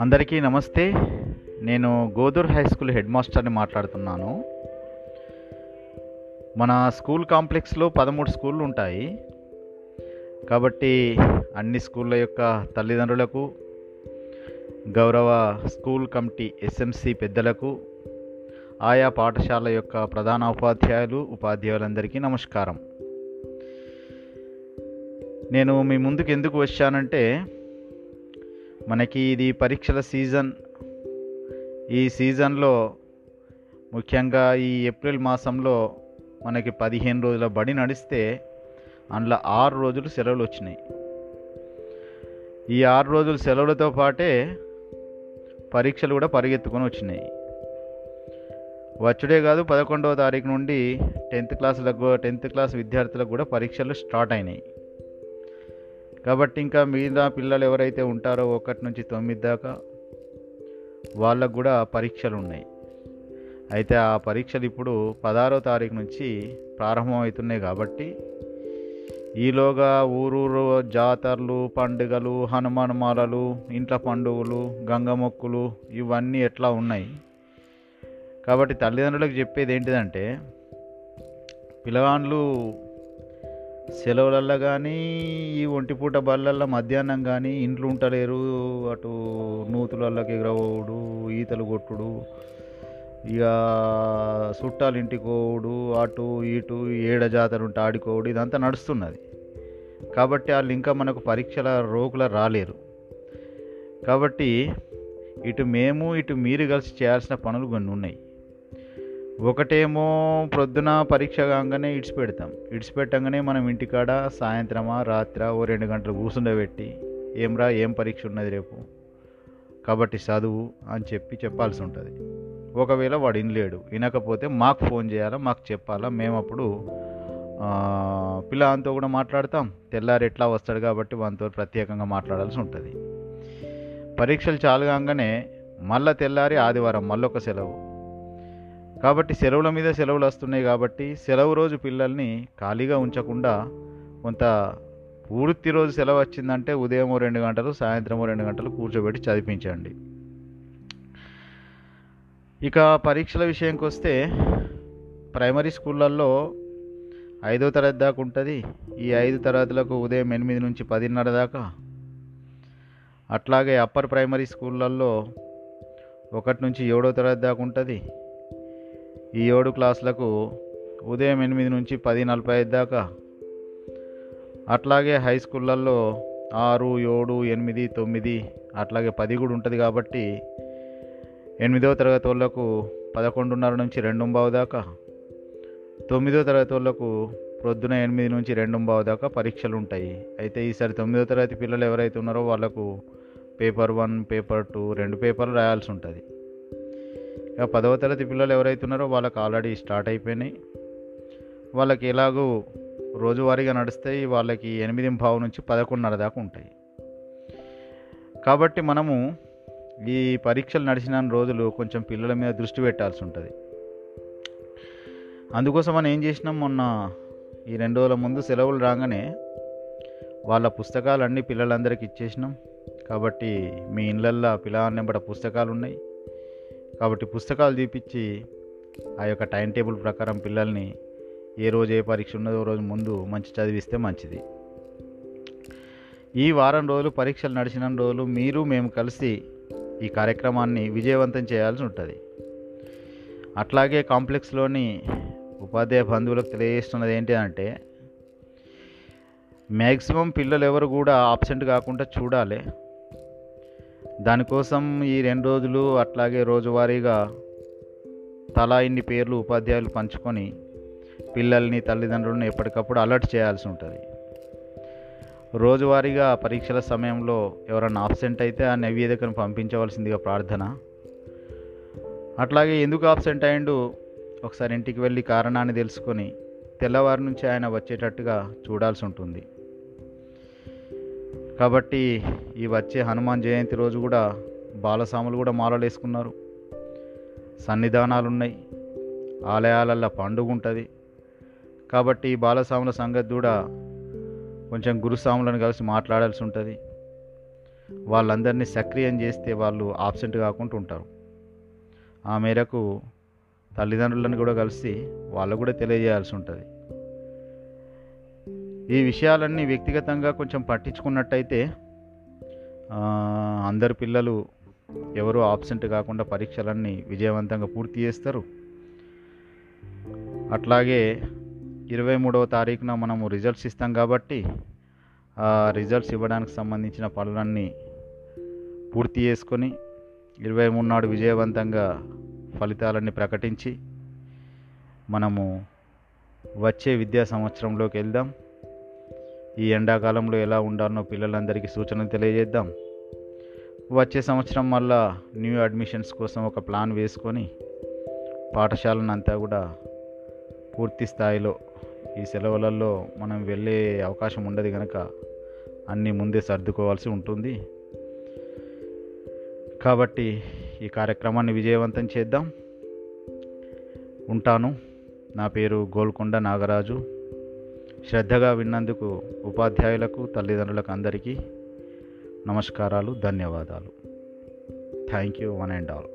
అందరికీ నమస్తే. నేను గోదూర్ హై స్కూల్ హెడ్ మాస్టర్ని మాట్లాడుతున్నాను. మన స్కూల్ కాంప్లెక్స్లో పదమూడు స్కూళ్ళు ఉంటాయి. కాబట్టి అన్ని స్కూళ్ళ యొక్క తల్లిదండ్రులకు గౌరవ స్కూల్ కమిటీ ఎస్ఎంసి పెద్దలకు ఆయా పాఠశాల యొక్క ప్రధాన ఉపాధ్యాయులు ఉపాధ్యాయులందరికీ నమస్కారం. నేను మీ ముందుకు ఎందుకు వచ్చానంటే మనకి ఇది పరీక్షల సీజన్. ఈ సీజన్లో ముఖ్యంగా ఈ ఏప్రిల్ మాసంలో మనకి పదిహేను రోజుల బడి నడిస్తే అందులో ఆరు రోజులు సెలవులు వచ్చినాయి. ఈ ఆరు రోజుల సెలవులతో పాటే పరీక్షలు కూడా పరిగెత్తుకొని వచ్చినాయి. వచ్చుడే కాదు పదకొండవ తారీఖు నుండి టెన్త్ క్లాసులకు టెన్త్ క్లాస్ విద్యార్థులకు కూడా పరీక్షలు స్టార్ట్ అయినాయి. కాబట్టి ఇంకా మిగతా పిల్లలు ఎవరైతే ఉంటారో ఒకటి నుంచి తొమ్మిది దాకా వాళ్ళకు కూడా పరీక్షలు ఉన్నాయి. అయితే ఆ పరీక్షలు ఇప్పుడు పదహారో తారీఖు నుంచి ప్రారంభమవుతున్నాయి కాబట్టి ఈలోగా ఊరూరు జాతరలు పండుగలు హనుమాన్ మాలలు ఇంట్ల పండుగలు గంగమొక్కులు ఇవన్నీ ఎట్లా ఉన్నాయి? కాబట్టి తల్లిదండ్రులకు చెప్పేది ఏంటిదంటే పిల్లగాండ్లు సెలవులల్లో కానీ ఈ ఒంటిపూట బళ్ళల్లో మధ్యాహ్నం కానీ ఇంట్లో ఉంటలేరు. అటు నూతులల్లోకి ఎగరవోడు ఈతలు కొట్టుడు ఇక చుట్టాలు ఇంటికి పోవుడు అటు ఇటు ఏడ జాతర ఉంటే ఆడుకోవుడు ఇదంతా నడుస్తున్నది. కాబట్టి వాళ్ళు ఇంకా మనకు పరీక్షల రోకుల రాలేరు. కాబట్టి ఇటు మేము ఇటు మీరు కలిసి చేయాల్సిన పనులు కొన్ని ఉన్నాయి. ఒకటేమో ప్రొద్దున పరీక్ష కాగానే ఇడిచిపెడతాం. ఇడిచిపెట్టంగానే మనం ఇంటికాడ సాయంత్రమా రాత్ర ఓ రెండు గంటలు కూర్చుండబెట్టి ఏమ్రా ఏం పరీక్ష ఉన్నది రేపు? కాబట్టి చదువు అని చెప్పి చెప్పాల్సి ఉంటుంది ఒకవేళ వాడు వినలేడు వినకపోతే మాకు ఫోన్ చేయాలా మాకు చెప్పాలా? మేము అప్పుడు పిల్లలతో కూడా మాట్లాడతాం. తెల్లారి ఎట్లా వస్తాడు కాబట్టి వానితో ప్రత్యేకంగా మాట్లాడాల్సి ఉంటుంది పరీక్షలు చాలు కాగానే మళ్ళా తెల్లారి ఆదివారం మళ్ళొక సెలవు. కాబట్టి సెలవుల మీద సెలవులు వస్తున్నాయి కాబట్టి సెలవు రోజు పిల్లల్ని ఖాళీగా ఉంచకుండా కొంత పూర్తి రోజు సెలవు వచ్చిందంటే ఉదయం రెండు గంటలు సాయంత్రం రెండు గంటలు కూర్చోబెట్టి చదివించండి. ఇక పరీక్షల విషయంకి వస్తే ప్రైమరీ స్కూళ్ళల్లో ఐదో తరగతి దాకా ఉంటుంది. ఈ ఐదు తరగతులకు ఉదయం ఎనిమిది నుంచి పదిన్నర దాకా. అట్లాగే అప్పర్ ప్రైమరీ స్కూళ్ళల్లో ఒకటి నుంచి ఏడో తరగతి దాకా ఉంటుంది. ఈ ఏడు క్లాసులకు ఉదయం ఎనిమిది నుంచి పది నలభై ఐదు దాకా. అట్లాగే హై స్కూళ్ళల్లో ఆరు ఏడు ఎనిమిది తొమ్మిది అట్లాగే పది కూడా ఉంటుంది కాబట్టి ఎనిమిదో తరగతి వాళ్ళకు పదకొండున్నర నుంచి రెండు బావు దాకా. తొమ్మిదో తరగతి వాళ్ళకు ప్రొద్దున ఎనిమిది నుంచి రెండు బావు దాకా పరీక్షలు ఉంటాయి. అయితే ఈసారి తొమ్మిదో తరగతి పిల్లలు ఎవరైతే ఉన్నారో వాళ్ళకు పేపర్ వన్ పేపర్ టూ రెండు పేపర్లు రాయాల్సి ఉంటుంది. పదవ తరగతి పిల్లలు ఎవరైతే ఉన్నారో వాళ్ళకి ఆల్రెడీ స్టార్ట్ అయిపోయినాయి. వాళ్ళకి ఎలాగూ రోజువారీగా నడుస్తాయి వాళ్ళకి ఎనిమిది భావం నుంచి పదకొండున్నర దాకా ఉంటాయి. కాబట్టి మనము ఈ పరీక్షలు నడిచిన రోజులు కొంచెం పిల్లల మీద దృష్టి పెట్టాల్సి ఉంటుంది. అందుకోసం మనం ఏం చేసినాం? మొన్న ఈ రెండు రోజుల ముందు సెలవులు రాగానే వాళ్ళ పుస్తకాలు అన్నీ పిల్లలందరికీ ఇచ్చేసినాం. కాబట్టి మీ ఇళ్ళల్లో పిల్లల నెంబడ పుస్తకాలు ఉన్నాయి కాబట్టి పుస్తకాలు తీపిచ్చి ఆ యొక్క టైం టేబుల్ ప్రకారం పిల్లల్ని ఏ రోజు ఏ పరీక్ష ఉన్నదో రోజు ముందు మంచి చదివిస్తే మంచిది. ఈ వారం రోజులు పరీక్షలు నడిచిన రోజులు మీరు మేము కలిసి ఈ కార్యక్రమాన్ని విజయవంతం చేయాల్సి ఉంటుంది. అట్లాగే కాంప్లెక్స్లోని ఉపాధ్యాయ బంధువులకు తెలియజేస్తున్నది ఏంటి అంటే మ్యాక్సిమం పిల్లలు ఎవరు కూడా ఆబ్సెంట్ కాకుండా చూడాలి. దానికోసం ఈ రెండు రోజులు అట్లాగే రోజువారీగా తలా ఇన్ని పేర్లు ఉపాధ్యాయులు పంచుకొని పిల్లల్ని తల్లిదండ్రులను ఎప్పటికప్పుడు అలర్ట్ చేయాల్సి ఉంటుంది. రోజువారీగా పరీక్షల సమయంలో ఎవరైనా ఆబ్సెంట్ అయితే ఆ నివేదికను పంపించవలసిందిగా ప్రార్థన. అట్లాగే ఎందుకు ఆబ్సెంట్ అయిండు ఒకసారి ఇంటికి వెళ్ళి కారణాన్ని తెలుసుకొని తెల్లవారి నుంచి ఆయన వచ్చేటట్టుగా చూడాల్సి ఉంటుంది. కాబట్టి ఈ వచ్చే హనుమాన్ జయంతి రోజు కూడా బాలస్వాములు కూడా మాలలు వేసుకున్నారు. సన్నిధానాలు ఉన్నాయి ఆలయాలల్లో పండుగ ఉంటుంది. కాబట్టి బాలస్వాముల సంగతి కూడా కొంచెం గురుస్వాములను కలిసి మాట్లాడాల్సి ఉంటుంది. వాళ్ళందరినీ సక్రియం చేస్తే వాళ్ళు ఆబ్సెంట్ కాకుండా ఉంటారు. ఆ మేరకు తల్లిదండ్రులను కూడా కలిసి వాళ్ళు కూడా తెలియజేయాల్సి ఉంటుంది. ఈ విషయాలన్నీ వ్యక్తిగతంగా కొంచెం పట్టించుకున్నట్టయితే అందరు పిల్లలు ఎవరు ఆబ్సెంట్ కాకుండా పరీక్షలన్నీ విజయవంతంగా పూర్తి చేస్తారు. అట్లాగే ఇరవై మూడవ తారీఖున మనము రిజల్ట్స్ ఇస్తాం కాబట్టి ఆ రిజల్ట్స్ ఇవ్వడానికి సంబంధించిన పనులన్నీ పూర్తి చేసుకొని ఇరవై మూడు నాడు విజయవంతంగా ఫలితాలన్నీ ప్రకటించి మనము వచ్చే విద్యా సంవత్సరంలోకి వెళ్దాం. ఈ ఎండాకాలంలో ఎలా ఉండాలనో పిల్లలందరికీ సూచనలు తెలియజేద్దాం. వచ్చే సంవత్సరం మళ్ళా న్యూ అడ్మిషన్స్ కోసం ఒక ప్లాన్ వేసుకొని పాఠశాలను అంతా కూడా పూర్తి స్థాయిలో ఈ సెలవులలో మనం వెళ్ళే అవకాశం ఉండదు కనుక అన్నీ ముందే సర్దుకోవాల్సి ఉంటుంది. కాబట్టి ఈ కార్యక్రమాన్ని విజయవంతం చేద్దాం. ఉంటాను. నా పేరు గోల్కొండ నాగరాజు. శ్రద్ధగా విన్నందుకు ఉపాధ్యాయులకు తల్లిదండ్రులకు అందరికీ నమస్కారాలు ధన్యవాదాలు. Thank you one and all